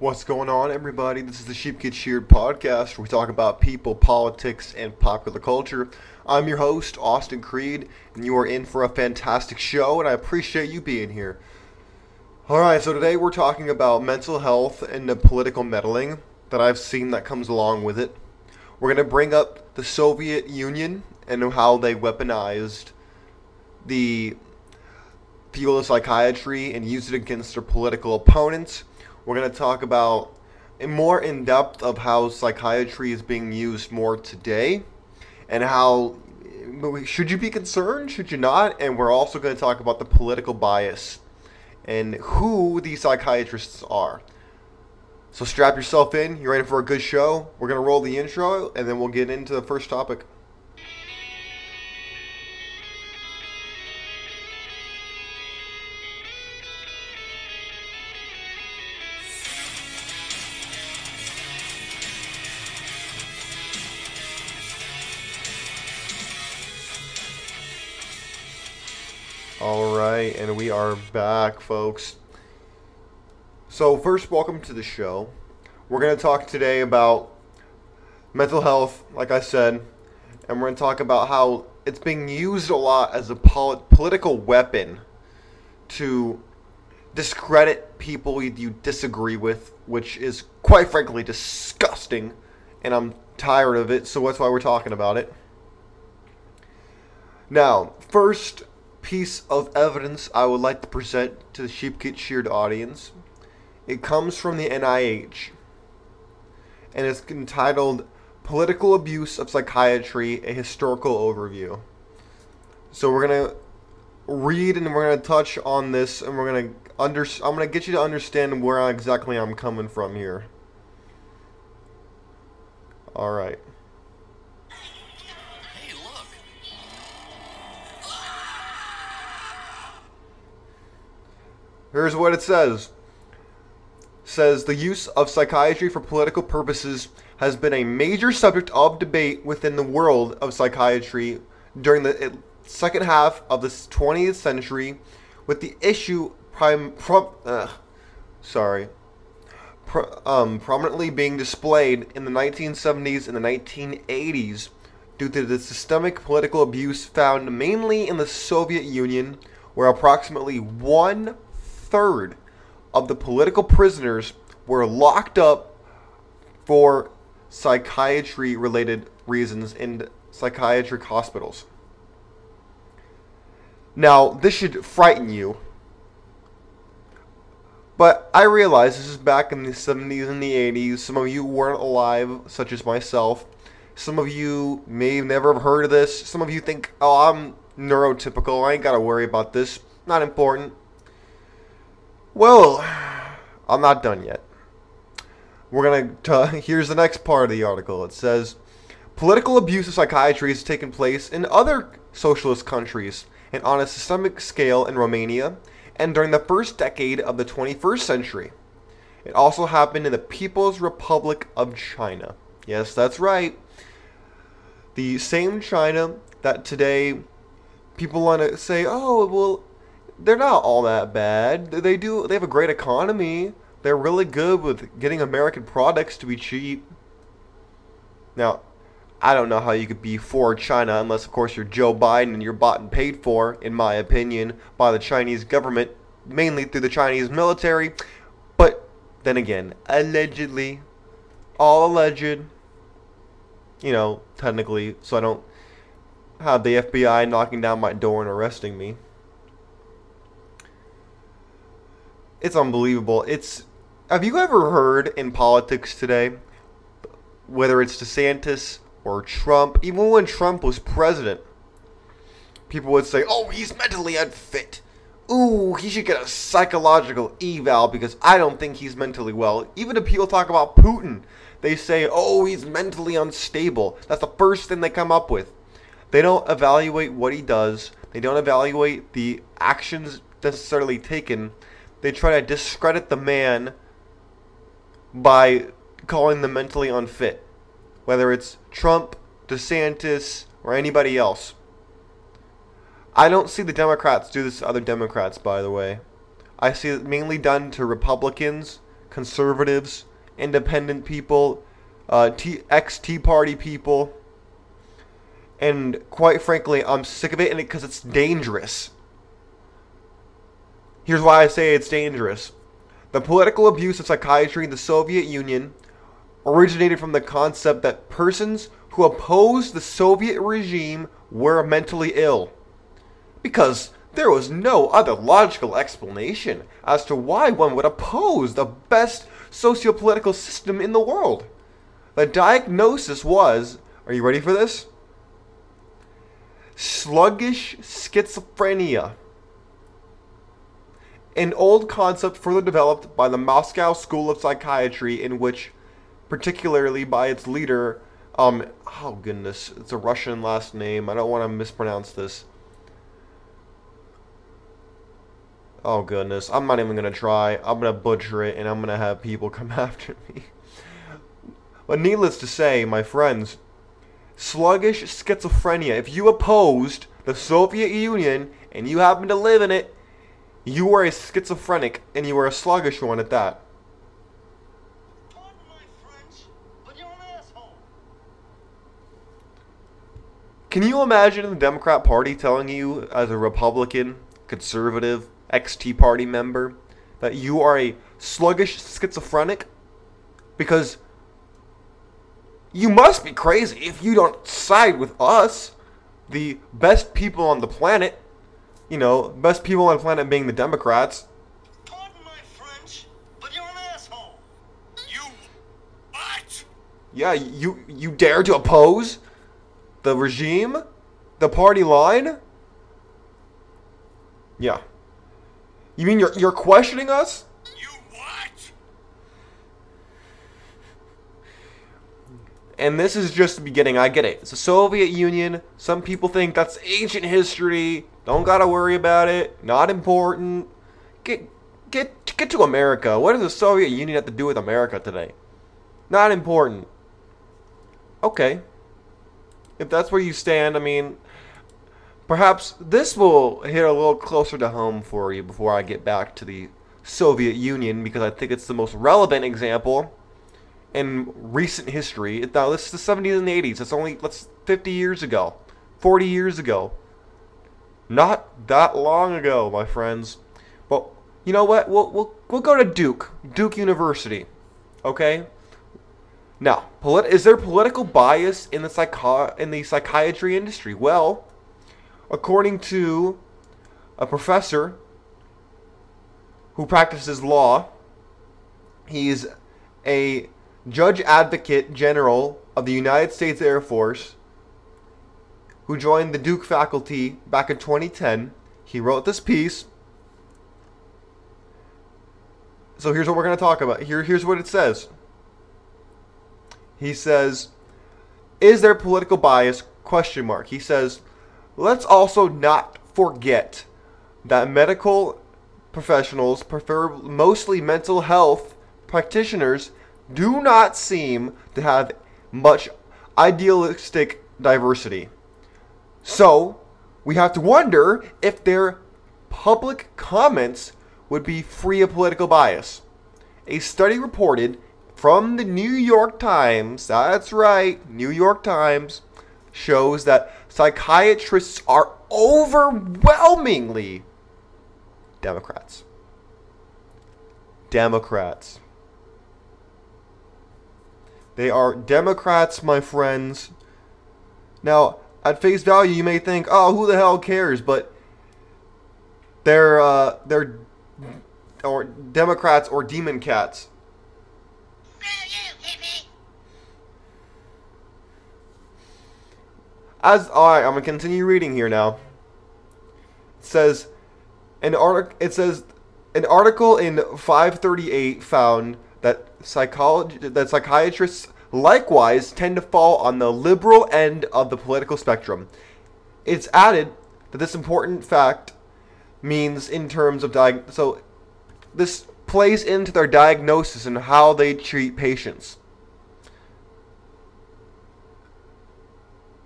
What's going on, everybody? This is the Sheep Get Sheared podcast where we talk about people, politics, and popular culture. I'm your host, Austin Creed, and you are in for a fantastic show, and I appreciate you being here. Alright, so today we're talking about mental health and the political meddling that I've seen that comes along with it. We're going to bring up the Soviet Union and how they weaponized the field of psychiatry and used it against their political opponents. We're going to talk about more in depth of how psychiatry is being used more today and how should you be concerned, should you not? And we're also going to talk about the political bias and who these psychiatrists are. So strap yourself in. You're ready for a good show. We're going to roll the intro and then we'll get into the first topic. Right, and we are back, folks. So, first, welcome to the show. We're going to talk today about mental health, like I said, and we're going to talk about how it's being used a lot as a pol- political weapon to discredit people you disagree with, which is quite frankly disgusting, and I'm tired of it, so that's why we're talking about it. Now, first, piece of evidence I would like to present to the Sheep Get Sheared audience. It comes from the NIH and it's entitled Political Abuse of Psychiatry A Historical Overview. So we're going to read and we're going to touch on this and we're going to under I'm going to get you to understand where exactly I'm coming from here. All right. Here's what it says. It says the use of psychiatry for political purposes has been a major subject of debate within the world of psychiatry during the eh, second half of the 20th century, with the issue prom, sorry, pro, um, prominently being displayed in the 1970s and the 1980s due to the systemic political abuse found mainly in the Soviet Union, where approximately one third of the political prisoners were locked up for psychiatry related reasons in psychiatric hospitals. Now, this should frighten you. But I realize this is back in the 70s and the 80s. Some of you weren't alive, such as myself. Some of you may have never heard of this. Some of you think, oh, I'm neurotypical. I ain't got to worry about this. Not important. Well, I'm not done yet. We're going to. Here's the next part of the article. It says political abuse of psychiatry has taken place in other socialist countries and on a systemic scale in Romania and during the first decade of the 21st century. It also happened in the People's Republic of China. Yes, that's right. The same China that today people want to say, oh, well, they're not all that bad. They do they have a great economy. They're really good with getting American products to be cheap. Now, I don't know how you could be for China unless of course you're Joe Biden and you're bought and paid for, in my opinion, by the Chinese government, mainly through the Chinese military. But then again, allegedly, all alleged, you know, technically, so I don't have the FBI knocking down my door and arresting me. It's unbelievable. It's have you ever heard in politics today, whether it's DeSantis or Trump, even when Trump was president, people would say, "Oh, he's mentally unfit." Ooh, he should get a psychological eval because I don't think he's mentally well. Even if people talk about Putin, they say, "Oh, he's mentally unstable." That's the first thing they come up with. They don't evaluate what he does. They don't evaluate the actions necessarily taken they try to discredit the man by calling them mentally unfit, whether it's Trump, DeSantis, or anybody else. I don't see the Democrats do this to other Democrats, by the way. I see it mainly done to Republicans conservatives, independent people, uh, ex Tea Party people. And quite frankly, I'm sick of it because it's dangerous. Here's why I say it's dangerous. The political abuse of psychiatry in the Soviet Union originated from the concept that persons who opposed the Soviet regime were mentally ill. Because there was no other logical explanation as to why one would oppose the best sociopolitical system in the world. The diagnosis was are you ready for this? Sluggish schizophrenia. An old concept further developed by the Moscow School of Psychiatry, in which, particularly by its leader, um, oh goodness, it's a Russian last name. I don't want to mispronounce this. Oh goodness, I'm not even gonna try. I'm gonna butcher it, and I'm gonna have people come after me. But needless to say, my friends, sluggish schizophrenia. If you opposed the Soviet Union and you happen to live in it, you are a schizophrenic, and you are a sluggish one at that. Can you imagine the Democrat Party telling you, as a Republican, conservative, ex Tea Party member, that you are a sluggish schizophrenic? Because you must be crazy if you don't side with us, the best people on the planet. You know, best people on the planet being the Democrats. Pardon my French, but you're an asshole. You what? Yeah, you you dare to oppose the regime, the party line? Yeah. You mean you're you're questioning us? You what? And this is just the beginning. I get it. It's the Soviet Union. Some people think that's ancient history. Don't gotta worry about it. Not important. Get get get to America. What does the Soviet Union have to do with America today? Not important. Okay. If that's where you stand, I mean, perhaps this will hit a little closer to home for you before I get back to the Soviet Union because I think it's the most relevant example in recent history. Now, this is the 70s and the 80s. It's only let's 50 years ago, 40 years ago. Not that long ago, my friends. But you know what? We'll we'll, we'll go to Duke, Duke University. Okay? Now, polit- is there political bias in the psycho- in the psychiatry industry? Well, according to a professor who practices law, he's a judge advocate general of the United States Air Force who joined the Duke faculty back in 2010. He wrote this piece. So here's what we're going to talk about. Here, here's what it says. He says, "Is there political bias?" Question mark. He says, "Let's also not forget that medical professionals, prefer mostly mental health practitioners, do not seem to have much idealistic diversity. So, we have to wonder if their public comments would be free of political bias. A study reported from the New York Times, that's right, New York Times, shows that psychiatrists are overwhelmingly Democrats. Democrats. They are Democrats, my friends. Now, at face value, you may think, "Oh, who the hell cares?" But they're uh, they're or Democrats or demon cats. As all right, I'm gonna continue reading here now. It says an article. It says an article in 538 found that psychology that psychiatrists likewise tend to fall on the liberal end of the political spectrum. It's added that this important fact means in terms of diag- so this plays into their diagnosis and how they treat patients.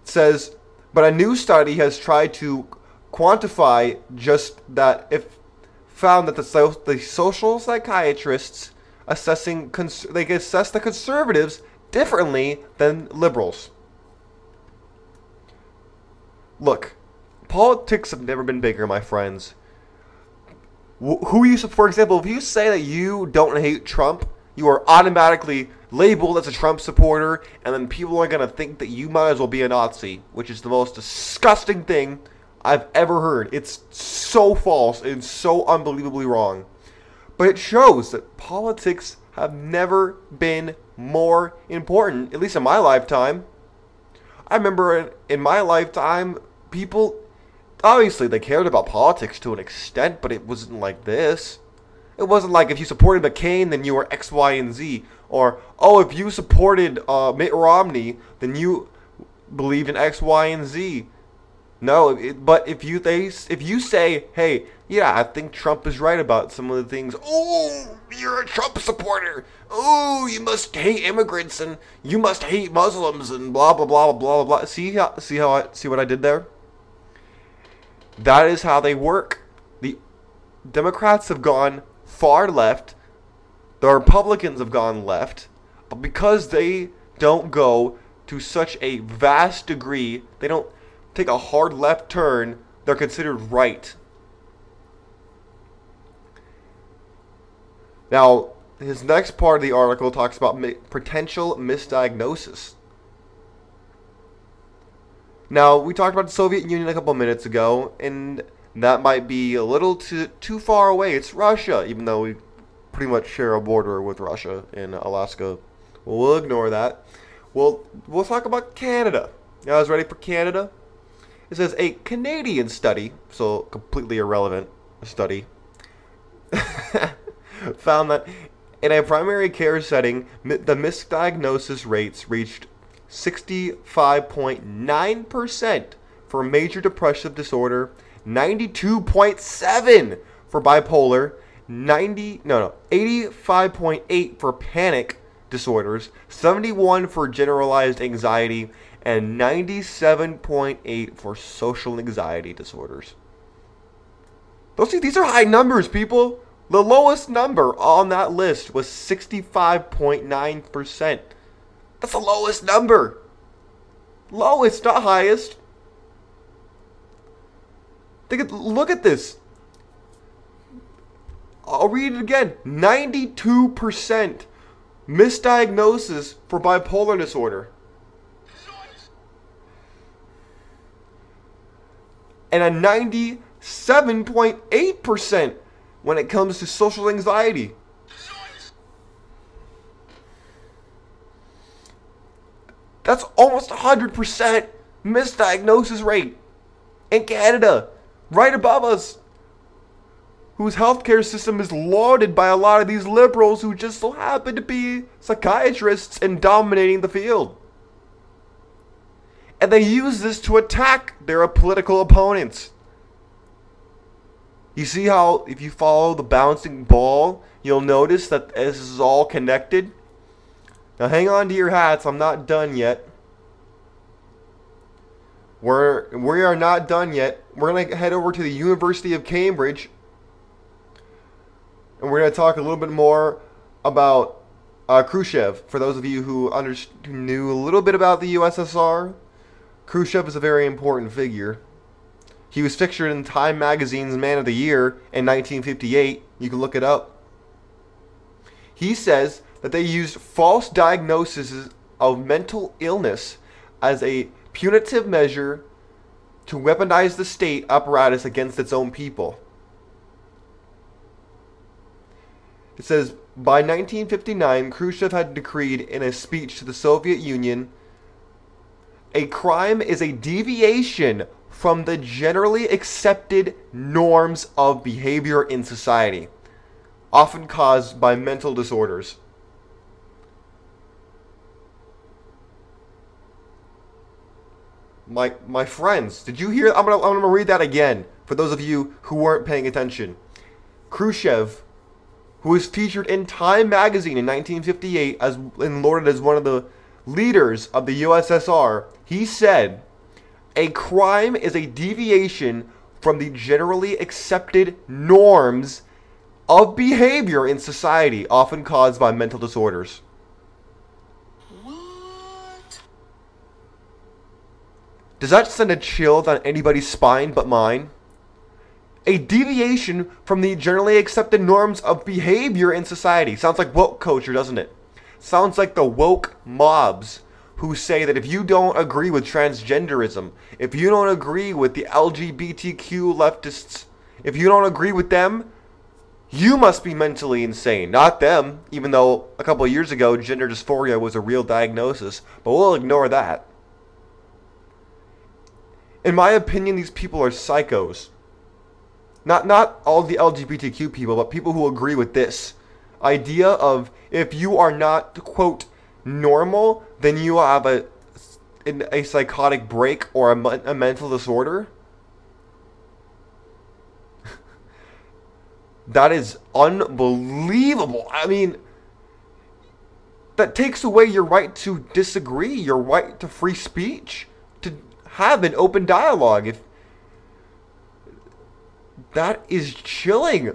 It says, but a new study has tried to quantify just that if found that the, so- the social psychiatrists assessing cons- they assess the conservatives differently than liberals. Look, politics have never been bigger, my friends. Wh- Who you, for example, if you say that you don't hate Trump, you are automatically labeled as a Trump supporter, and then people are gonna think that you might as well be a Nazi, which is the most disgusting thing I've ever heard. It's so false and so unbelievably wrong. But it shows that politics have never been more important, at least in my lifetime. I remember in, in my lifetime, people obviously they cared about politics to an extent, but it wasn't like this. It wasn't like if you supported McCain, then you were X, Y, and Z, or oh, if you supported uh, Mitt Romney, then you believed in X, Y, and Z. No, it, but if you they if you say, hey, yeah, I think Trump is right about some of the things. Oh, you're a Trump supporter. Oh, you must hate immigrants and you must hate Muslims and blah blah blah blah blah blah. See how see how I see what I did there? That is how they work. The Democrats have gone far left. The Republicans have gone left. But because they don't go to such a vast degree, they don't take a hard left turn, they're considered right. Now, his next part of the article talks about potential misdiagnosis. Now, we talked about the Soviet Union a couple minutes ago, and that might be a little too, too far away. It's Russia, even though we pretty much share a border with Russia in Alaska. We'll ignore that. We'll, we'll talk about Canada. You guys ready for Canada? It says a Canadian study, so completely irrelevant study, found that in a primary care setting, the misdiagnosis rates reached 65.9% for major depressive disorder, 92.7 for bipolar, 90 no no 85.8 for panic disorders, 71 for generalized anxiety, and 97.8 for social anxiety disorders. Those these are high numbers, people. The lowest number on that list was 65.9%. That's the lowest number. Lowest, not highest. Think look at this. I'll read it again. 92% misdiagnosis for bipolar disorder. And a 97.8% when it comes to social anxiety. That's almost 100% misdiagnosis rate in Canada, right above us, whose healthcare system is lauded by a lot of these liberals who just so happen to be psychiatrists and dominating the field. And they use this to attack their political opponents. You see how, if you follow the bouncing ball, you'll notice that this is all connected? Now hang on to your hats, I'm not done yet. We're, we are not done yet. We're going to head over to the University of Cambridge. And we're going to talk a little bit more about uh, Khrushchev. For those of you who, under, who knew a little bit about the USSR, Khrushchev is a very important figure. He was featured in Time Magazine's Man of the Year in 1958. You can look it up. He says that they used false diagnoses of mental illness as a punitive measure to weaponize the state apparatus against its own people. It says by 1959, Khrushchev had decreed in a speech to the Soviet Union a crime is a deviation from the generally accepted norms of behavior in society, often caused by mental disorders. My my friends, did you hear? I'm gonna I'm gonna read that again for those of you who weren't paying attention. Khrushchev, who was featured in Time magazine in 1958 as and lauded as one of the leaders of the USSR, he said, "A crime is a deviation from the generally accepted norms of behavior in society, often caused by mental disorders. What? Does that send a chill down anybody's spine but mine? A deviation from the generally accepted norms of behavior in society. Sounds like woke culture, doesn't it? Sounds like the woke mobs who say that if you don't agree with transgenderism, if you don't agree with the LGBTQ leftists, if you don't agree with them, you must be mentally insane, not them, even though a couple of years ago gender dysphoria was a real diagnosis, but we'll ignore that. In my opinion, these people are psychos. Not not all the LGBTQ people, but people who agree with this idea of if you are not quote normal, then you have a a psychotic break or a, a mental disorder. that is unbelievable. I mean, that takes away your right to disagree, your right to free speech, to have an open dialogue. If that is chilling.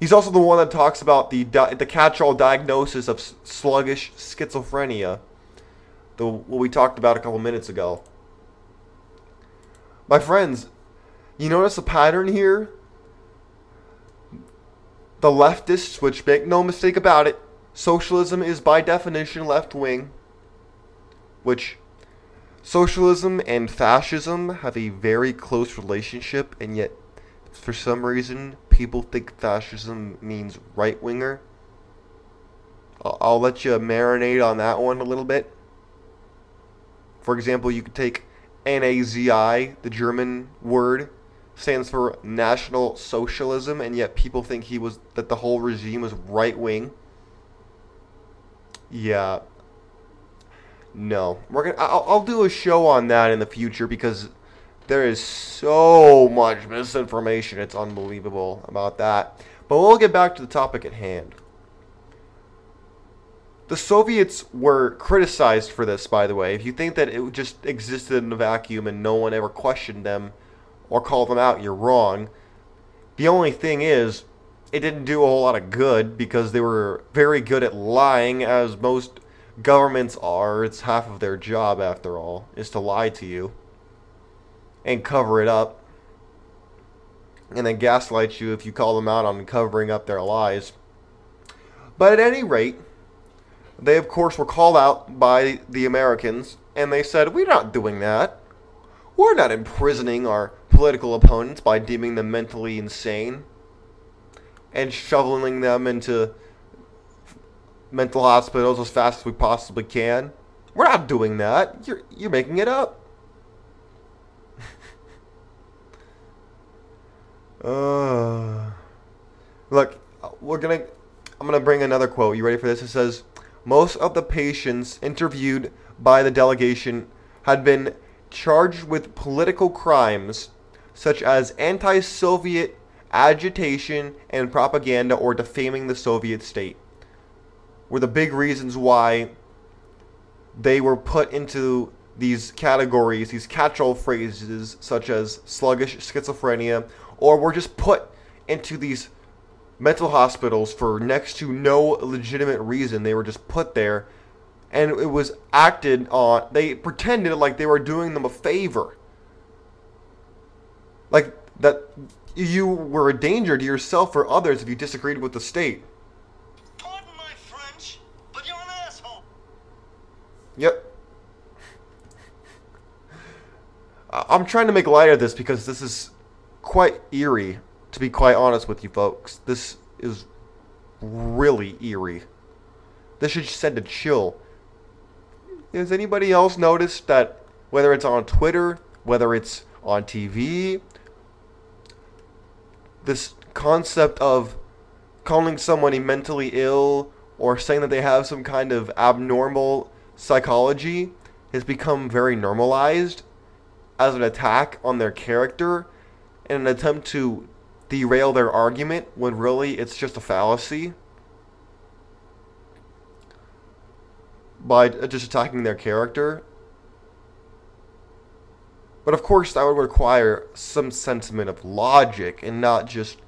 He's also the one that talks about the di- the catch-all diagnosis of sluggish schizophrenia, the what we talked about a couple minutes ago. My friends, you notice a pattern here? The leftists, which make no mistake about it, socialism is by definition left wing, which socialism and fascism have a very close relationship, and yet for some reason, people think fascism means right winger. I'll, let you marinate on that one a little bit. For example, you could take NAZI, the German word, stands for National Socialism, and yet people think he was that the whole regime was right wing. Yeah. No, we're gonna. I'll, I'll do a show on that in the future because there is so much misinformation. It's unbelievable about that. But we'll get back to the topic at hand. The Soviets were criticized for this, by the way. If you think that it just existed in a vacuum and no one ever questioned them or called them out, you're wrong. The only thing is, it didn't do a whole lot of good because they were very good at lying, as most governments are. It's half of their job, after all, is to lie to you and cover it up and then gaslight you if you call them out on covering up their lies. But at any rate, they of course were called out by the Americans and they said, We're not doing that. We're not imprisoning our political opponents by deeming them mentally insane and shoveling them into mental hospitals as fast as we possibly can. We're not doing that. You're you're making it up. Uh, look, we're gonna. I'm gonna bring another quote. You ready for this? It says, "Most of the patients interviewed by the delegation had been charged with political crimes, such as anti-Soviet agitation and propaganda or defaming the Soviet state." Were the big reasons why they were put into these categories, these catch-all phrases such as sluggish schizophrenia or were just put into these mental hospitals for next to no legitimate reason. They were just put there, and it was acted on. They pretended like they were doing them a favor, like that you were a danger to yourself or others if you disagreed with the state. Pardon my French, but you're an asshole. Yep. I- I'm trying to make light of this because this is quite eerie, to be quite honest with you folks. This is really eerie. This should send a chill. Has anybody else noticed that whether it's on Twitter, whether it's on TV, this concept of calling somebody mentally ill or saying that they have some kind of abnormal psychology has become very normalized as an attack on their character in an attempt to derail their argument when really it's just a fallacy by just attacking their character. But of course, that would require some sentiment of logic and not just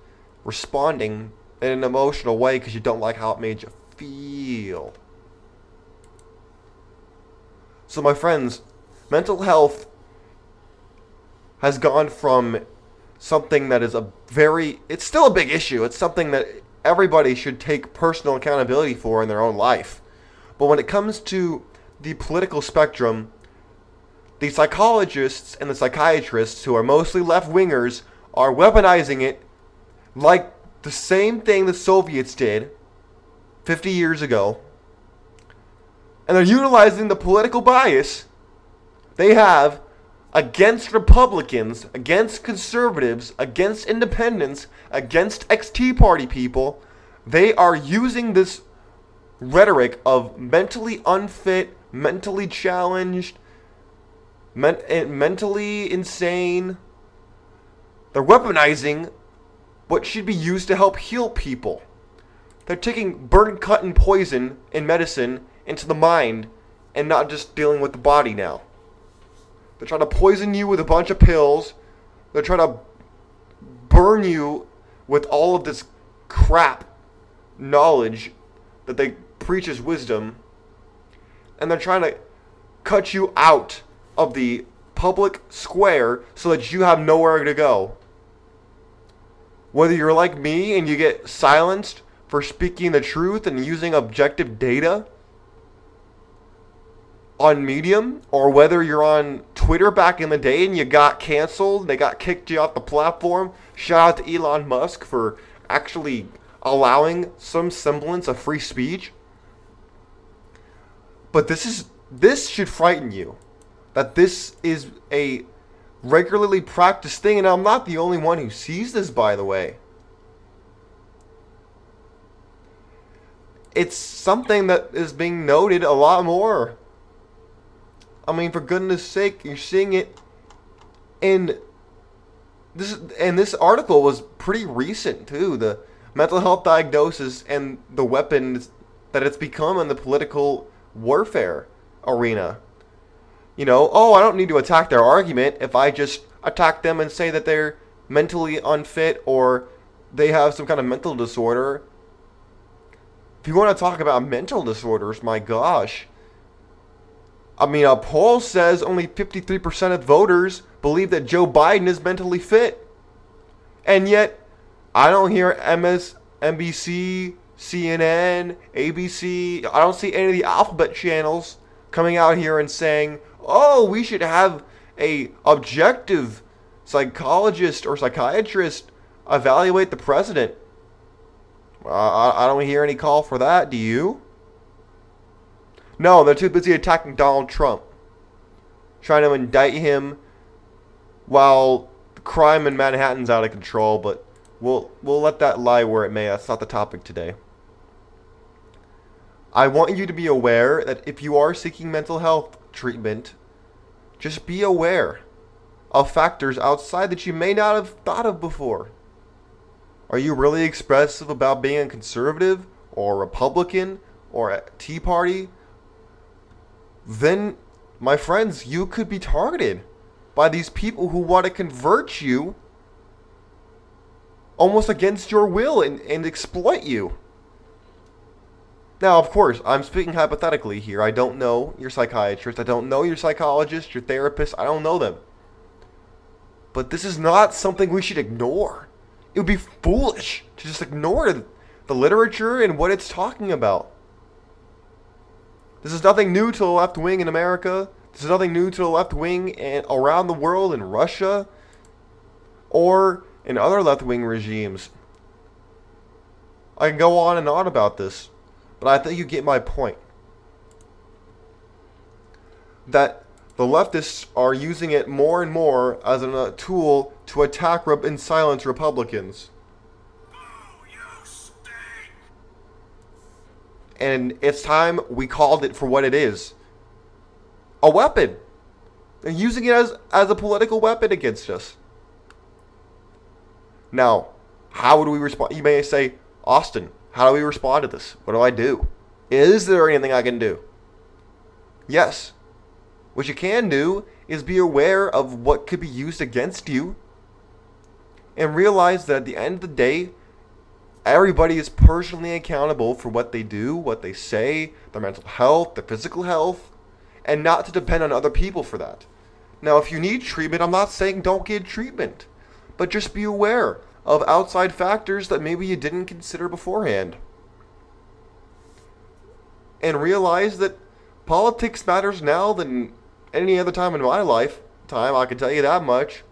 responding in an emotional way because you don't like how it made you feel. So, my friends, mental health has gone from something that is a very, it's still a big issue. It's something that everybody should take personal accountability for in their own life. But when it comes to the political spectrum, the psychologists and the psychiatrists, who are mostly left wingers, are weaponizing it like the same thing the Soviets did 50 years ago and they're utilizing the political bias they have against Republicans, against conservatives, against independents, against ex Tea Party people. They are using this rhetoric of mentally unfit, mentally challenged, men- eh, mentally insane. They're weaponizing what should be used to help heal people. They're taking burn, cut, and poison in medicine into the mind and not just dealing with the body now. They're trying to poison you with a bunch of pills. They're trying to burn you with all of this crap knowledge that they preach as wisdom. And they're trying to cut you out of the public square so that you have nowhere to go. Whether you're like me and you get silenced for speaking the truth and using objective data, on Medium or whether you're on Twitter back in the day and you got canceled, they got kicked you off the platform. Shout out to Elon Musk for actually allowing some semblance of free speech. But this is this should frighten you. That this is a regularly practiced thing and I'm not the only one who sees this by the way. It's something that is being noted a lot more I mean, for goodness sake, you're seeing it in this and this article was pretty recent too. The mental health diagnosis and the weapons that it's become in the political warfare arena. You know, oh, I don't need to attack their argument if I just attack them and say that they're mentally unfit or they have some kind of mental disorder. If you want to talk about mental disorders, my gosh, I mean, a poll says only 53% of voters believe that Joe Biden is mentally fit. And yet, I don't hear MSNBC, CNN, ABC, I don't see any of the alphabet channels coming out here and saying, "Oh, we should have a objective psychologist or psychiatrist evaluate the president." Uh, I don't hear any call for that. Do you? No, they're too busy attacking Donald Trump, trying to indict him while crime in Manhattan's out of control. But we'll we'll let that lie where it may. That's not the topic today. I want you to be aware that if you are seeking mental health treatment, just be aware of factors outside that you may not have thought of before. Are you really expressive about being a conservative or a Republican or a Tea Party? Then, my friends, you could be targeted by these people who want to convert you almost against your will and, and exploit you. Now, of course, I'm speaking hypothetically here. I don't know your psychiatrist. I don't know your psychologist, your therapist. I don't know them. But this is not something we should ignore. It would be foolish to just ignore the literature and what it's talking about. This is nothing new to the left wing in America. This is nothing new to the left wing and around the world in Russia or in other left wing regimes. I can go on and on about this, but I think you get my point. That the leftists are using it more and more as a tool to attack and silence Republicans. And it's time we called it for what it is a weapon. They're using it as, as a political weapon against us. Now, how would we respond? You may say, Austin, how do we respond to this? What do I do? Is there anything I can do? Yes. What you can do is be aware of what could be used against you and realize that at the end of the day, everybody is personally accountable for what they do, what they say, their mental health, their physical health, and not to depend on other people for that. Now, if you need treatment, I'm not saying don't get treatment, but just be aware of outside factors that maybe you didn't consider beforehand. And realize that politics matters now than any other time in my life. Time, I can tell you that much.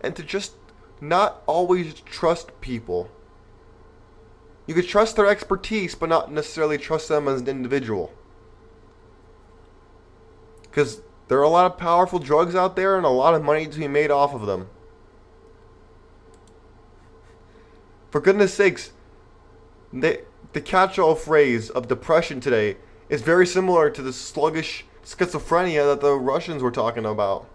And to just not always trust people. You could trust their expertise, but not necessarily trust them as an individual. Because there are a lot of powerful drugs out there and a lot of money to be made off of them. For goodness sakes, the, the catch all phrase of depression today is very similar to the sluggish schizophrenia that the Russians were talking about.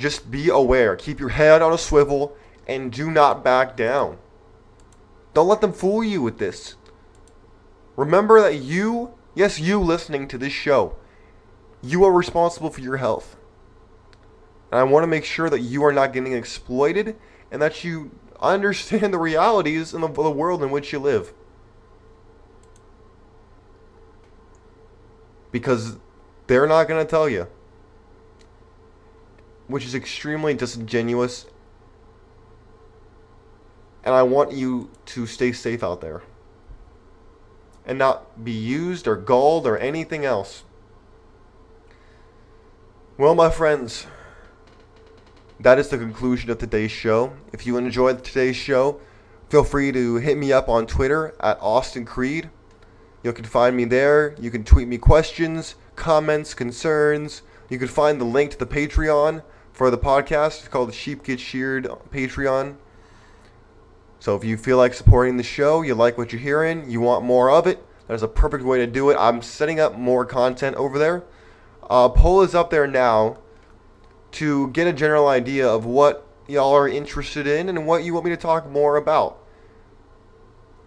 Just be aware. Keep your head on a swivel and do not back down. Don't let them fool you with this. Remember that you, yes, you listening to this show, you are responsible for your health. And I want to make sure that you are not getting exploited and that you understand the realities in the, the world in which you live. Because they're not going to tell you which is extremely disingenuous. And I want you to stay safe out there and not be used or gulled or anything else. Well, my friends, that is the conclusion of today's show. If you enjoyed today's show, feel free to hit me up on Twitter at Austin Creed. You can find me there. You can tweet me questions, comments, concerns. You can find the link to the Patreon for the podcast. It's called Sheep Get Sheared Patreon. So if you feel like supporting the show, you like what you're hearing, you want more of it, there's a perfect way to do it. I'm setting up more content over there. Uh, poll is up there now to get a general idea of what y'all are interested in and what you want me to talk more about.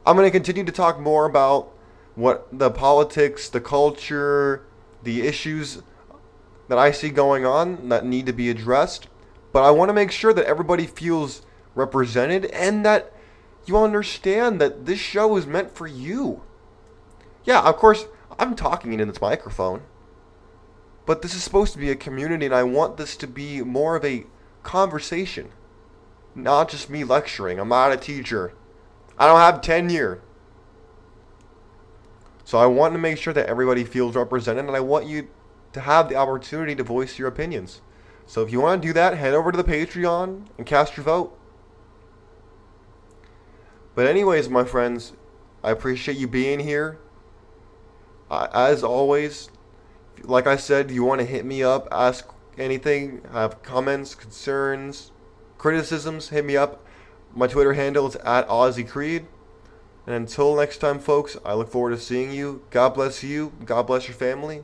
I'm going to continue to talk more about what the politics, the culture, the issues that I see going on that need to be addressed. But I want to make sure that everybody feels represented and that you understand that this show is meant for you. Yeah, of course, I'm talking into this microphone. But this is supposed to be a community, and I want this to be more of a conversation. Not just me lecturing. I'm not a teacher. I don't have tenure. So I want to make sure that everybody feels represented, and I want you to have the opportunity to voice your opinions. So if you want to do that, head over to the Patreon and cast your vote. But anyways, my friends, I appreciate you being here. As always, like I said, you want to hit me up, ask anything, have comments, concerns, criticisms, hit me up. My Twitter handle is at Aussie Creed. And until next time, folks, I look forward to seeing you. God bless you. God bless your family.